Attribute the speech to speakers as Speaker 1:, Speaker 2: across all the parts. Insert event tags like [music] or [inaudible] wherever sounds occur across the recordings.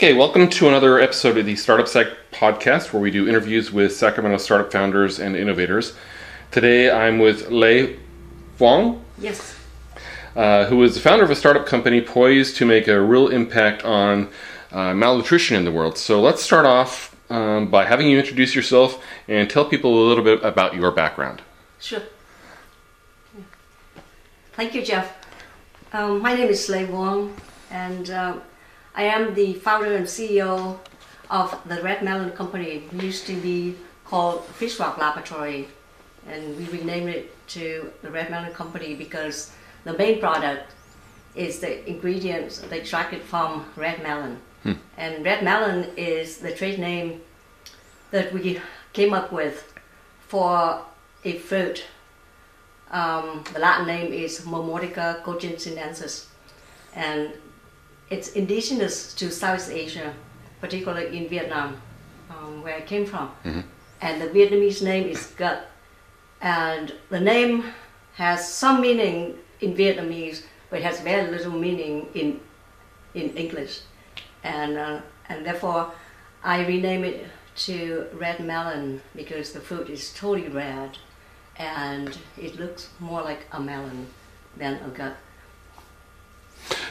Speaker 1: Okay, welcome to another episode of the Startup Sec podcast where we do interviews with Sacramento startup founders and innovators. Today I'm with Le Vuong,
Speaker 2: Yes.
Speaker 1: uh, who is the founder of a startup company poised to make a real impact on uh, malnutrition in the world. So let's start off um, by having you introduce yourself and tell people a little bit about your background.
Speaker 2: Sure. Thank you, Jeff. Um, my name is Le Vuong, and um, I am the founder and CEO of the Red Melon Company. It used to be called Fish Rock Laboratory, and we renamed it to the Red Melon Company because the main product is the ingredients they extracted from red melon. And red melon is the trade name that we came up with for a fruit um, the Latin name is Momordica cochinchinensis, and it's indigenous to South Asia, particularly in Vietnam, um, where I came from. And the Vietnamese name is gac, and the name has some meaning in Vietnamese, but it has very little meaning in in English, and uh, and therefore I rename it to red melon because the fruit is totally red and it looks more like a melon than a gac.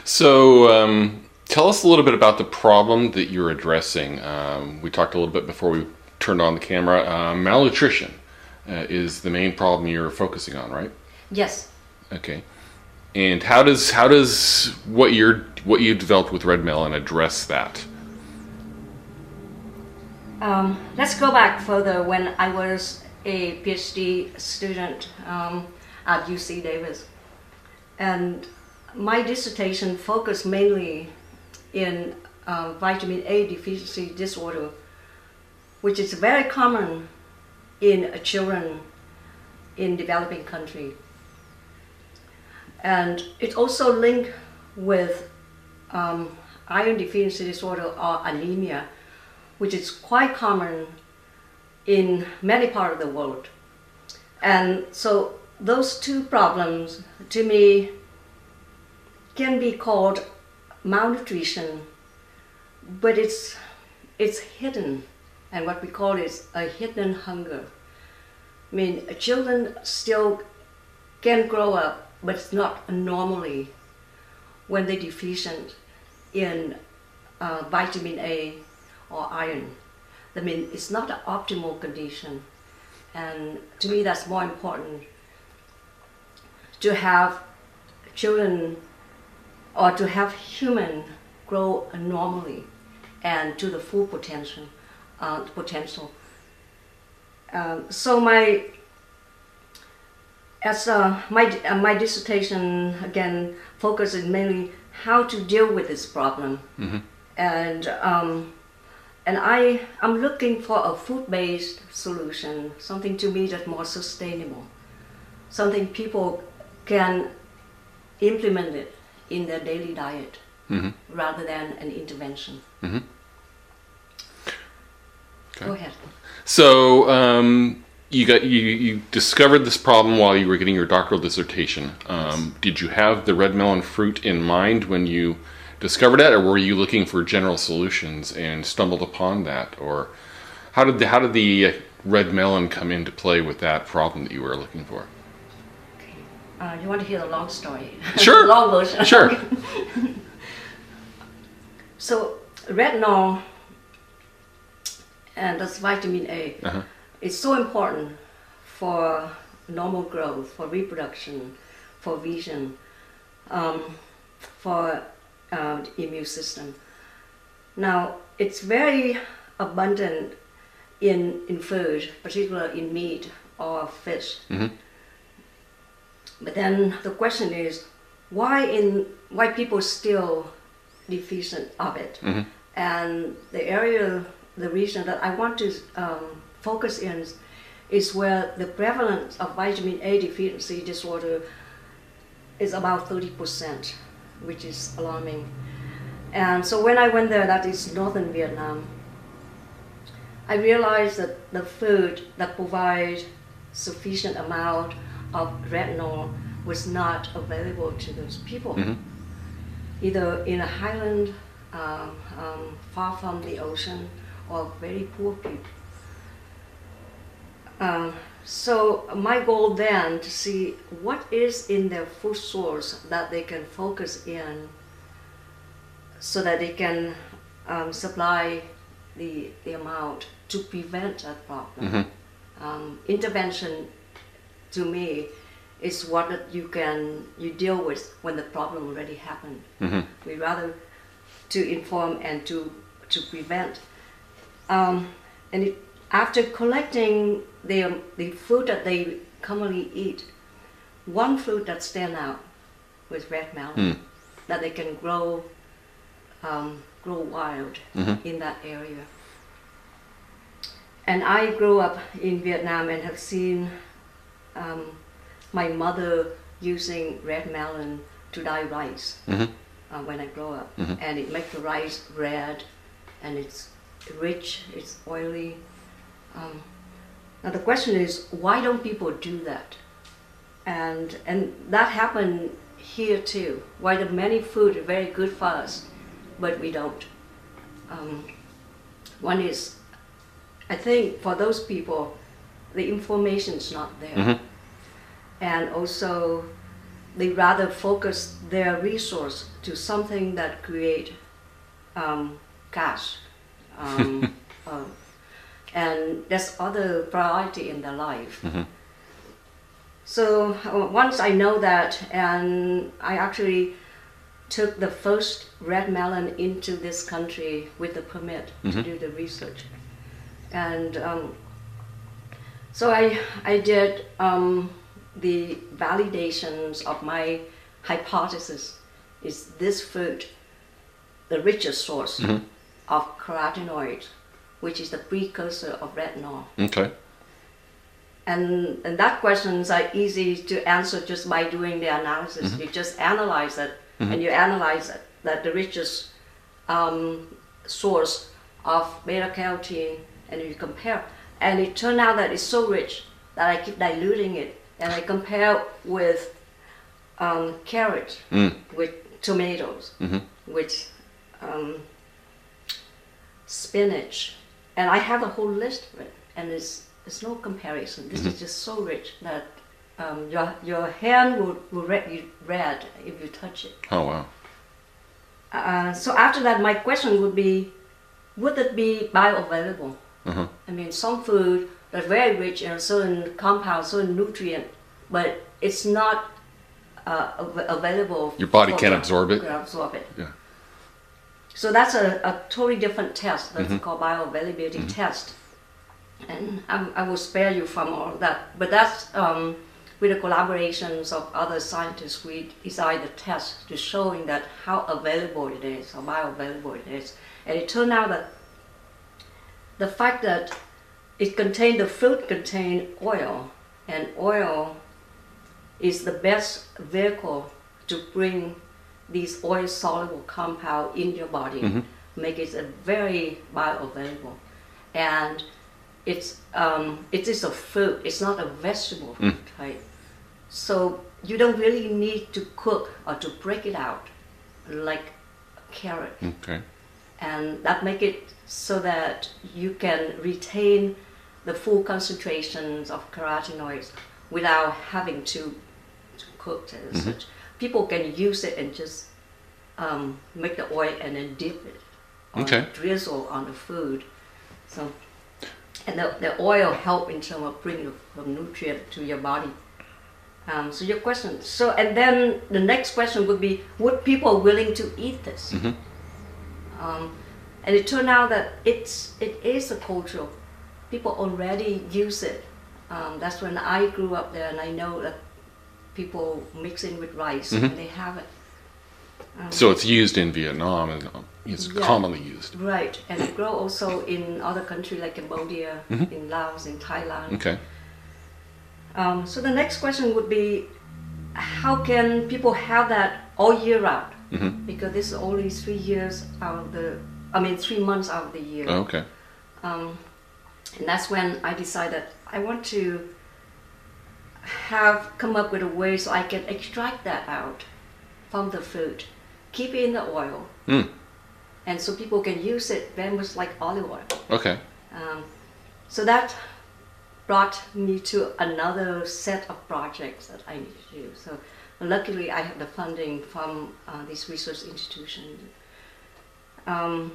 Speaker 1: So, um, tell us a little bit about the problem that you're addressing. Um, we talked a little bit before we turned on the camera. Uh, malnutrition uh, is the main problem you're focusing on, right?
Speaker 2: Yes.
Speaker 1: Okay. And how does how does what you're what you developed with Red Melon address that?
Speaker 2: Um, let's go back further when I was a PhD student um, at UC Davis. And my dissertation focused mainly in uh, vitamin A deficiency disorder, which is very common in children in developing country. And it's also linked with um, iron deficiency disorder or anemia, which is quite common in many parts of the world. And so those two problems to me can be called malnutrition, but it's it's hidden and what we call is a hidden hunger. I mean children still can grow up but it's not normally when they're deficient in uh, vitamin A or iron. I mean, it's not an optimal condition. And to me, that's more important to have children or to have human grow normally and to the full potential. Uh, potential. Um, so my as uh, my uh, my dissertation again focuses mainly how to deal with this problem, and um, and I I'm looking for a food-based solution, something to me that's more sustainable, something people can implement it in their daily diet rather than an intervention. Go ahead.
Speaker 1: So, um, you got you you discovered this problem while you were getting your doctoral dissertation. Um, did you have the red melon fruit in mind when you discovered it, or were you looking for general solutions and stumbled upon that, or how did the, how did the red melon come into play with that problem that you were looking for?
Speaker 2: Uh, you want to hear the long story? [laughs]
Speaker 1: Sure.
Speaker 2: long version.
Speaker 1: Sure. [laughs]
Speaker 2: So retinol and that's vitamin A.
Speaker 1: Uh-huh.
Speaker 2: It's so important for normal growth, for reproduction, for vision, um, for uh, the immune system. Now it's very abundant in in food, particularly in meat or fish.
Speaker 1: Mhm.
Speaker 2: But then the question is, why in why people still deficient of it?
Speaker 1: Mhm.
Speaker 2: And the area, the region that I want to um, focus in is where the prevalence of vitamin A deficiency disorder is about 30%, which is alarming. And so when I went there, that is northern Vietnam, I realized that the food that provides sufficient amount of retinol was not available to those people,
Speaker 1: Mhm.
Speaker 2: either in a highland um, um, far from the ocean or very poor people. Um, so my goal then to see what is in their food source that they can focus in so that they can um, supply the, the amount to prevent that problem. Um, intervention to me is what that you can you deal with when the problem already happened. We rather to inform and to to prevent. Um, and it, after collecting the the food that they commonly eat, one fruit that stand out was red melon that they can grow um, grow wild in that area. And I grew up in Vietnam and have seen um, my mother using red melon to dye rice uh, when I grow up, and it makes the rice red, and it's rich, it's oily. Um, now the question is, why don't people do that? And and that happened here too. Why the many food are very good for us, but we don't. Um, one is, I think for those people, the information is not there, and also they rather focus their resource to something that create um, cash, um, uh, [laughs] and there's other priority in their life. So uh, once I know that, and I actually took the first red melon into this country with the permit to do the research, and um, so I I did um, the validations of my hypothesis. Is this fruit the richest source of carotenoid, which is the precursor of retinol?
Speaker 1: Okay.
Speaker 2: And, and that questions are easy to answer just by doing the analysis. You just analyze it, and you analyze it, that the richest um, source of beta carotene, and you compare. And it turned out that it's so rich that I keep diluting it, and I compare with um, carrots, with tomatoes, with um, spinach, and I have a whole list of it, and it's it's no comparison. This is just so rich that um, your your hand will will red, red if you touch it.
Speaker 1: Oh wow.
Speaker 2: Uh, so after that, my question would be, would it be bioavailable? I mean, some food that's very rich in a certain compound, certain nutrient, but it's not uh, available.
Speaker 1: Your body can't absorb it?
Speaker 2: can absorb it.
Speaker 1: Yeah.
Speaker 2: So that's a, a totally different test. That's
Speaker 1: Mm-hmm.
Speaker 2: called bioavailability test. And I, I will spare you from all that. But that's um, with the collaborations of other scientists, we designed the test to showing that how available it is, how bioavailable it is. And it turned out that the fact that it contained the fruit contained oil, and oil is the best vehicle to bring these oil soluble compound in your body, make it a very bioavailable, and it's um, it is a fruit. It's not a vegetable type, so you don't really need to cook or to break it out like a carrot
Speaker 1: Okay.
Speaker 2: And that make it so that you can retain the full concentrations of carotenoids without having to, to cook it as such. People can use it and just um, make the oil and then dip it or
Speaker 1: Okay.
Speaker 2: drizzle on the food. So, and the, the oil help in terms of bringing the nutrient to your body. Um, so your question. So and then the next question would be: Would people willing to eat this? Um, and it turned out that it's it is a cultural. People already use it. Um, that's when I grew up there, and I know that people mix in with rice and they have it.
Speaker 1: So it's used in Vietnam and um, it's
Speaker 2: Yeah.
Speaker 1: commonly used.
Speaker 2: Right, and it grow also in other countries like Cambodia, in Laos, in Thailand.
Speaker 1: Okay.
Speaker 2: Um, so the next question would be, how can people have that all year round? Because this is only three years out of the, I mean, three months out of the year.
Speaker 1: Oh, okay.
Speaker 2: Um, and that's when I decided I want to have come up with a way so I can extract that out from the fruit, keep it in the oil,
Speaker 1: Mm.
Speaker 2: and so people can use it very much like olive oil.
Speaker 1: Okay.
Speaker 2: Um, so that brought me to another set of projects that I need to do. So luckily, I have the funding from uh, this research institution. Um,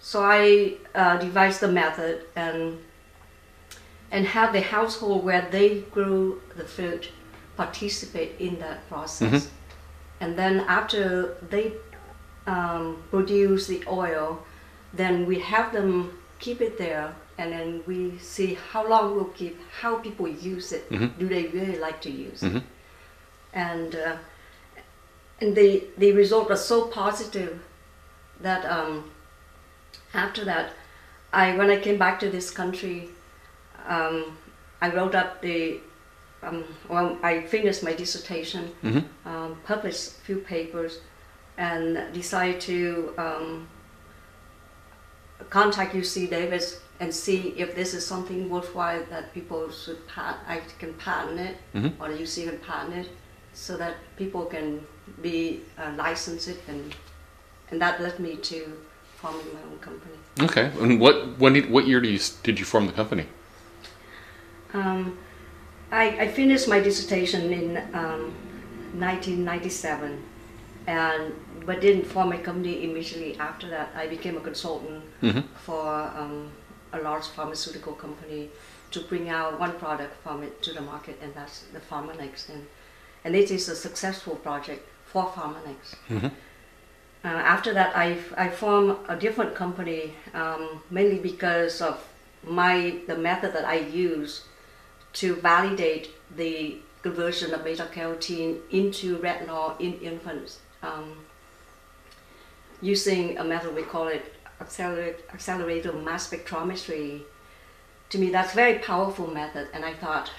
Speaker 2: so I uh, devised the method and and have the household where they grow the fruit participate in that process. And then after they um, produce the oil, then we have them keep it there, and then we see how long we'll keep, how people use it. Do they really like to use it? And uh, and the the result was so positive that um, after that, I when I came back to this country, um, I wrote up the um, well, I finished my dissertation, um, published a few papers, and decided to um, contact UC Davis and see if this is something worthwhile that people should pat- I can patent it or you UC can patent it, so that people can be uh, license it and and that led me to forming my own company.
Speaker 1: Okay. And what when did, what year did you did you form the company?
Speaker 2: Um, I, I finished my dissertation in um, 1997, and but didn't form a company immediately after that. I became a consultant for um, a large pharmaceutical company to bring out one product from it to the market, and that's the Pharmanex. And, and it is a successful project for Pharmanex. Uh, after that, I, I formed a different company, um, mainly because of my the method that I use to validate the conversion of beta carotene into retinol in infants um, using a method we call it accelerate, accelerated mass spectrometry. To me, that's a very powerful method, and I thought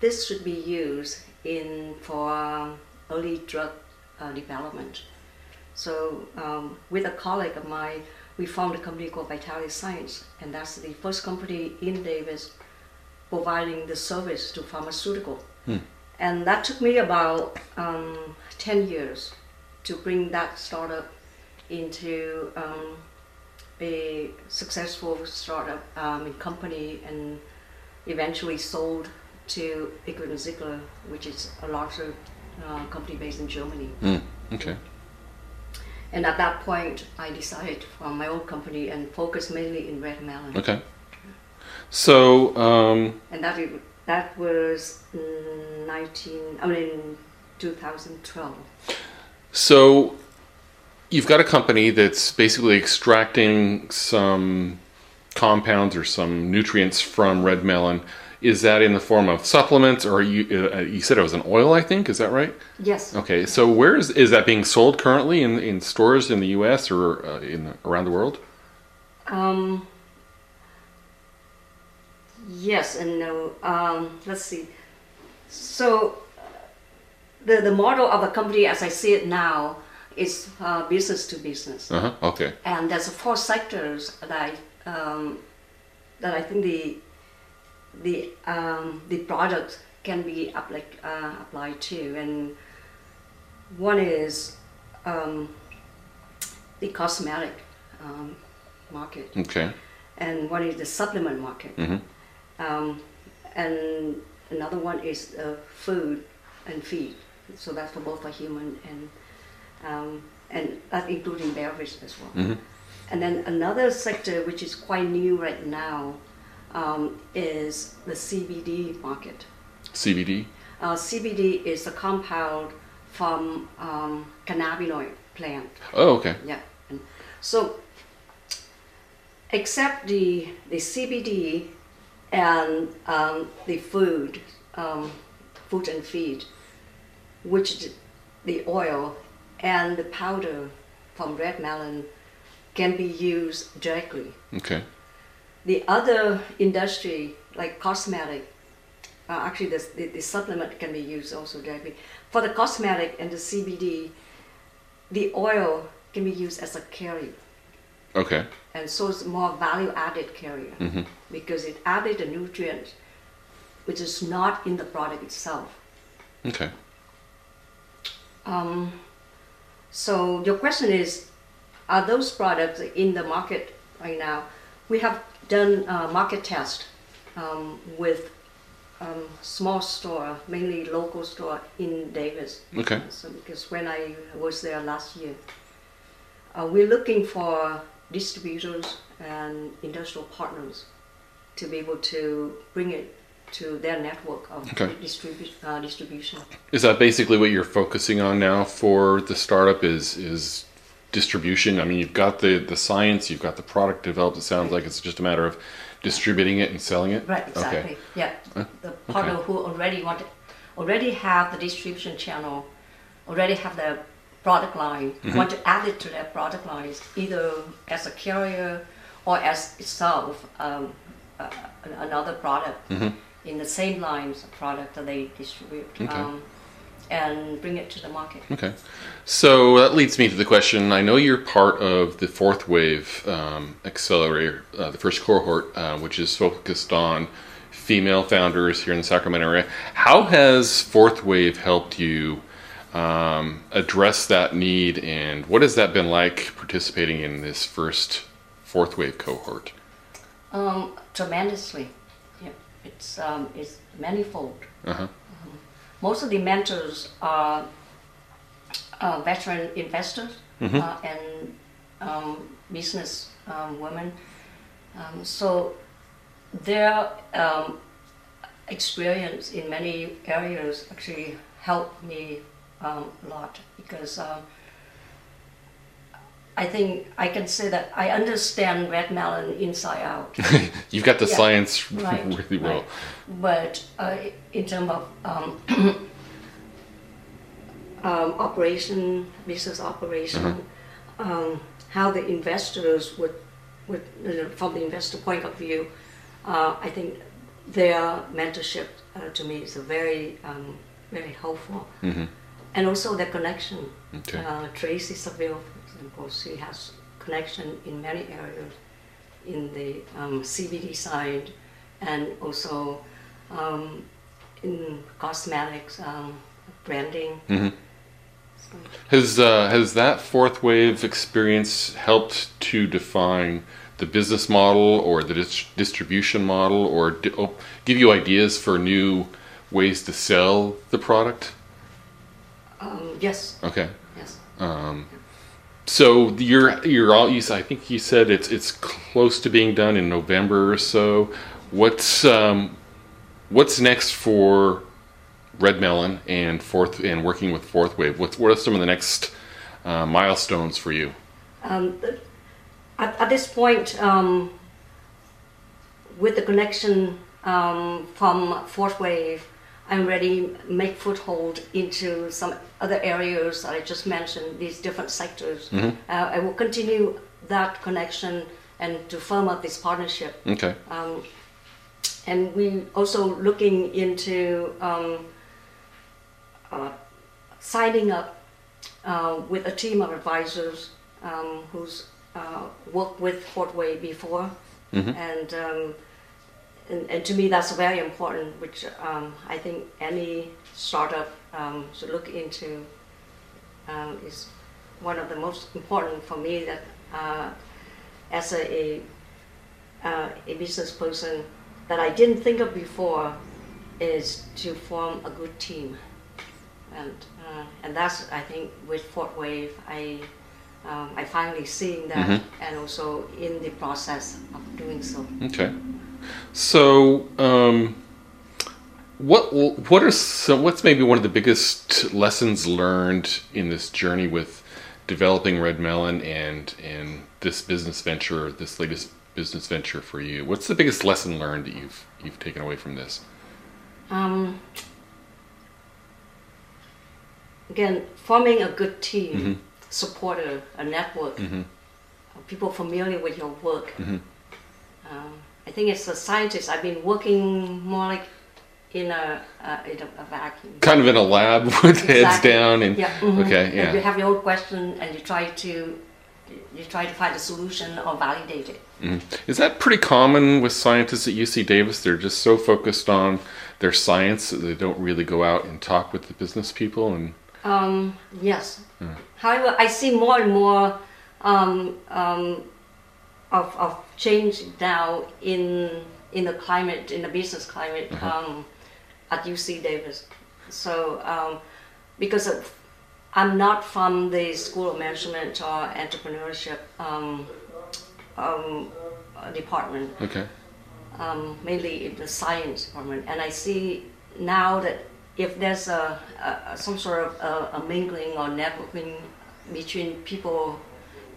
Speaker 2: this should be used in for um, early drug uh, development. So, um, with a colleague of mine, we formed a company called Vitalea Science, and that's the first company in Davis providing the service to pharmaceutical. And that took me about um, 10 years to bring that startup into um, a successful startup um, company and eventually sold to Eckert Ziegler, which is a larger uh, company based in Germany.
Speaker 1: Mm. Okay.
Speaker 2: And at that point, I decided to form my own company and focus mainly in red melon.
Speaker 1: Okay. So um,
Speaker 2: And that it- that was 19, I mean 2012.
Speaker 1: so you've got a company that's basically extracting some compounds or some nutrients from red melon. Is that in the form of supplements, or you uh, you said it was an oil? I think is that right?
Speaker 2: Yes.
Speaker 1: Okay, so where is is that being sold currently in in stores in the U.S. or uh, in around the world?
Speaker 2: Um, yes and no. Um, let's see. So the the model of the company, as I see it now, is uh, business to business.
Speaker 1: Uh huh. Okay.
Speaker 2: and there's four sectors that I um, that I think the the um, the product can be applied uh, applied to, and one is um, the cosmetic um, market,
Speaker 1: Okay.
Speaker 2: and one is the supplement market,
Speaker 1: Mm-hmm.
Speaker 2: um, and another one is uh, food and feed. So that's for both for human and um, and that's including beverage as well.
Speaker 1: Mhm.
Speaker 2: And then another sector which is quite new right now um, is the CBD market.
Speaker 1: CBD.
Speaker 2: Uh, CBD is a compound from um, cannabinoid plant.
Speaker 1: Oh, okay.
Speaker 2: Yeah. And so, except the the CBD and um, the food, um, food and feed, which the oil and the powder from red melon can be used directly.
Speaker 1: Okay.
Speaker 2: The other industry, like cosmetic, uh, actually the, the, the supplement can be used also directly. For the cosmetic and the CBD, the oil can be used as a carrier.
Speaker 1: Okay.
Speaker 2: And so it's more value added carrier
Speaker 1: hmm
Speaker 2: because it added a nutrient which is not in the product itself.
Speaker 1: Okay.
Speaker 2: Um, so your question is, are those products in the market right now? We have done a market test um, with um, small store, mainly local store in Davis.
Speaker 1: Okay.
Speaker 2: So because when I was there last year, uh, we're looking for distributors and industrial partners to be able to bring it to their network of
Speaker 1: Okay.
Speaker 2: distribu- uh, distribution.
Speaker 1: Is that basically what you're focusing on now for the startup? Is is distribution? I mean, you've got the the science, you've got the product developed. It sounds like it's just a matter of distributing it and selling it.
Speaker 2: Right, exactly.
Speaker 1: Okay.
Speaker 2: Yeah, the partner who already want, already have the distribution channel, already have the product line,
Speaker 1: Mm-hmm.
Speaker 2: want to add it to their product lines, either as a carrier or as itself um, uh, another product in the same lines of product that they distribute.
Speaker 1: Okay.
Speaker 2: um, and bring it to the market.
Speaker 1: Okay. So that leads me to the question. I know you're part of the fourth wave um, accelerator, uh, the first cohort, uh, which is focused on female founders here in the Sacramento area. How has fourth wave helped you um, address that need, and what has that been like participating in this first fourth wave cohort?
Speaker 2: Um, tremendously. It's um, it's manifold.
Speaker 1: Uh-huh.
Speaker 2: Most of the mentors are uh, veteran investors uh, and um, business um, women. Um, so their um, experience in many areas actually helped me um, a lot because um, I think I can say that I understand red melon inside out. [laughs]
Speaker 1: You've got the
Speaker 2: Yeah.
Speaker 1: science [laughs]
Speaker 2: Right,
Speaker 1: really well.
Speaker 2: right. But uh, in terms of um, [clears throat] um, operation, business operation, um, how the investors would, would know, from the investor point of view, uh, I think their mentorship uh, to me is very, um, very helpful. And also their connection.
Speaker 1: Okay.
Speaker 2: Uh, Tracy Saville, example, she has connection in many areas in the um, CBD side and also um, in cosmetics, um, branding. So,
Speaker 1: Has uh, has that fourth wave experience helped to define the business model or the dis- distribution model, or di- oh, give you ideas for new ways to sell the product?
Speaker 2: um, yes,
Speaker 1: Okay,
Speaker 2: yes.
Speaker 1: So you're you're all you. I think you said it's it's close to being done in November or so. What's um, what's next for Red Melon and fourth and working with Fourth Wave? What's what are some of the next uh, milestones for you?
Speaker 2: Um, at, at this point, um, with the connection um, from Fourth Wave, I'm ready make foothold into some other areas that I just mentioned, these different sectors. Uh, I will continue that connection and to firm up this partnership.
Speaker 1: Okay.
Speaker 2: Um, and we also looking into um, uh, signing up uh, with a team of advisors um, who's uh, worked with Fourth Wave before, and, um, and and to me that's very important, which um, I think any startup um, should look into. Um, is one of the most important for me that uh, as a, a uh, a business person that I didn't think of before is to form a good team, and uh, and that's I think with Fourth Wave I um, I finally seeing that and also in the process of doing so.
Speaker 1: Okay. So, um, what what are some, what's maybe one of the biggest lessons learned in this journey with developing Red Melon and and this business venture, this latest business venture for you? What's the biggest lesson learned that you've you've taken away from this?
Speaker 2: Um, again, forming a good team, supporter, a network, uh, people familiar with your work. Um, I think as a scientist, I've been working more like in a, uh, in a, a vacuum.
Speaker 1: Kind of in a lab [laughs] with heads down and
Speaker 2: yeah, mhm.
Speaker 1: okay,
Speaker 2: And you have your own question, and you try to you try to find a solution or validate it.
Speaker 1: Mhm. Is that pretty common with scientists at UC Davis? They're just so focused on their science that they don't really go out and talk with the business people and
Speaker 2: Um, yes. However, I see more and more um, um, of, of change now in in the climate, in the business climate um, at UC Davis. So um, because of, I'm not from the School of Management or Entrepreneurship um, um, department,
Speaker 1: Okay.
Speaker 2: um, mainly in the science department, and I see now that if there's a, a some sort of a, a mingling or networking between people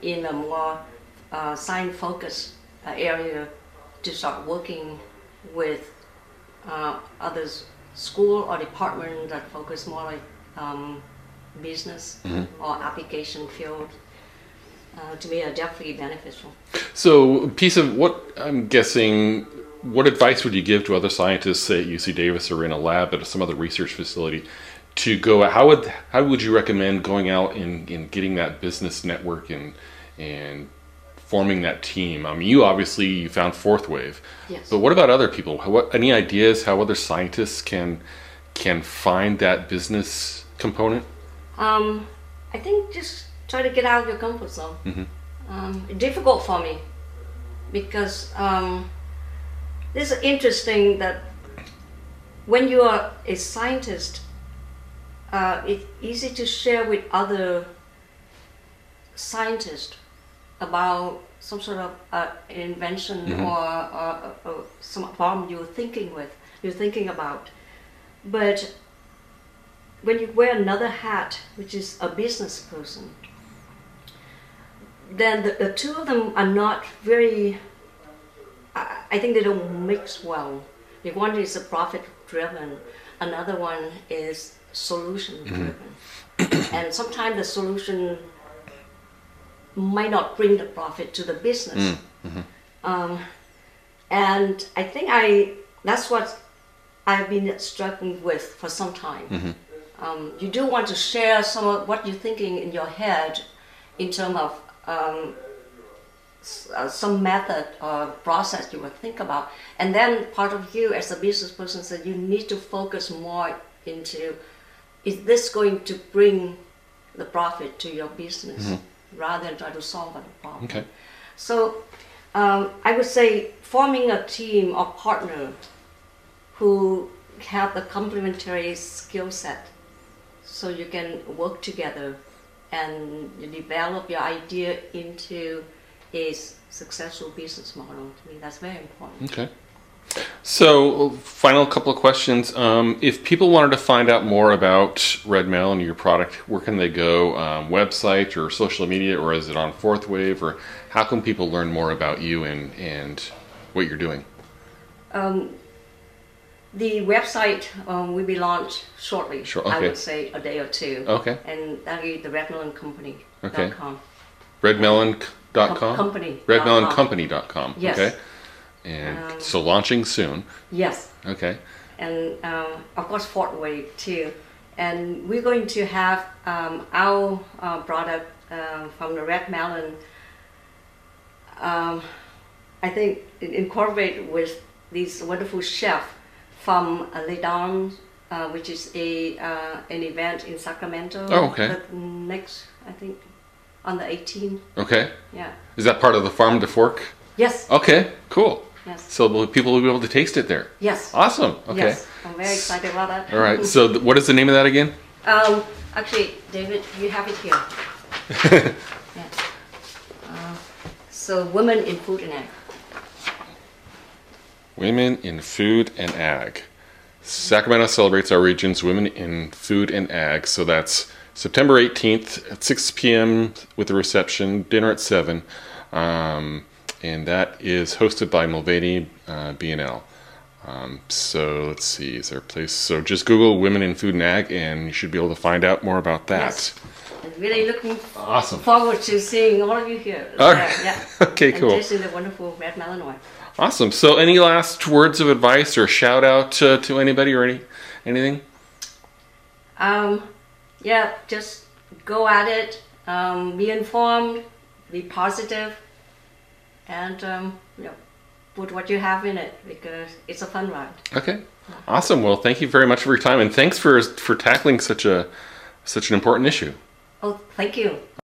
Speaker 2: in a more uh, science-focused uh, area to start working with uh, others school or department that focus more like um, business or application field uh, to me are definitely beneficial.
Speaker 1: So, a piece of what I'm guessing, what advice would you give to other scientists, say at UC Davis or in a lab at some other research facility, to go? How would how would you recommend going out and, and getting that business network and and forming that team? I mean, you obviously you found Fourth Wave,
Speaker 2: Yes.
Speaker 1: but what about other people? What any ideas how other scientists can can find that business component?
Speaker 2: Um, I think just try to get out of your comfort zone. Um, difficult for me because um, this is interesting that when you are a scientist, uh, it's easy to share with other scientists about some sort of uh, invention or, or, or some problem you're thinking with, you're thinking about. But when you wear another hat, which is a business person, then the, the two of them are not very. I, I think they don't mix well. One is a profit driven, another one is solution driven, and sometimes the solution might not bring the profit to the business. Um, and I think I that's what I've been struggling with for some time. Um, you do want to share some of what you're thinking in your head in terms of um, s- uh, some method or process you would think about. And then part of you as a business person said you need to focus more into is this going to bring the profit to your business rather than try to solve a problem.
Speaker 1: Okay.
Speaker 2: So um, I would say forming a team or partner who have the complementary skill set so you can work together and you develop your idea into a successful business model. To me, that's very important.
Speaker 1: Okay. So, final couple of questions. Um, if people wanted to find out more about Red Melon, your product, where can they go? Um, website or social media, or is it on Fourth Wave? Or how can people learn more about you and, and what you're doing?
Speaker 2: Um, the website um, will be launched shortly.
Speaker 1: Sure,
Speaker 2: I would say a day or two.
Speaker 1: Okay.
Speaker 2: And that is the redmeloncompany.com.
Speaker 1: Okay. Redmelon.com?
Speaker 2: Com- company.
Speaker 1: Redmeloncompany.com.
Speaker 2: Yes.
Speaker 1: Okay. And
Speaker 2: Um,
Speaker 1: so launching soon.
Speaker 2: Yes.
Speaker 1: Okay.
Speaker 2: and um, of course Fourth Wave too. And we're going to have um, our uh, product um, from the red melon. Um, I think incorporate with this wonderful chef from uh, Le Don, uh, which is a uh, an event in Sacramento.
Speaker 1: Oh, okay.
Speaker 2: next, I think, on the 18th.
Speaker 1: Okay.
Speaker 2: Yeah.
Speaker 1: Is that part of the Farm to Fork?
Speaker 2: Yes.
Speaker 1: Okay. Cool.
Speaker 2: Yes.
Speaker 1: So will- people will be able to taste it there.
Speaker 2: Yes.
Speaker 1: Awesome. Okay.
Speaker 2: Yes. I'm very excited about that.
Speaker 1: All right. So th- what is the name of that again?
Speaker 2: Um, actually, David, you have it here. [laughs] yeah. Uh, so, women in food and ag.
Speaker 1: Women in Food and Ag. Sacramento celebrates our region's Women in Food and Ag. So that's September 18th at 6 p.m. with a reception, dinner at 7. Um, and that is hosted by Mulvaney uh, B&L. Um, so let's see, is there a place? So just Google Women in Food and Ag and you should be able to find out more about that.
Speaker 2: Yes. And really looking
Speaker 1: Awesome.
Speaker 2: forward to seeing all of you here.
Speaker 1: All
Speaker 2: Yeah,
Speaker 1: right.
Speaker 2: yeah. [laughs]
Speaker 1: Okay,
Speaker 2: and
Speaker 1: cool.
Speaker 2: tasting the wonderful red wine.
Speaker 1: Awesome. So any last words of advice or shout out uh, to anybody or any anything?
Speaker 2: Um, yeah, just go at it. Um, be informed. Be positive, and um, you know, put what you have in it because it's a fun ride.
Speaker 1: Okay. Awesome. Well, thank you very much for your time and thanks for for tackling such a such an important issue.
Speaker 2: Oh, thank you.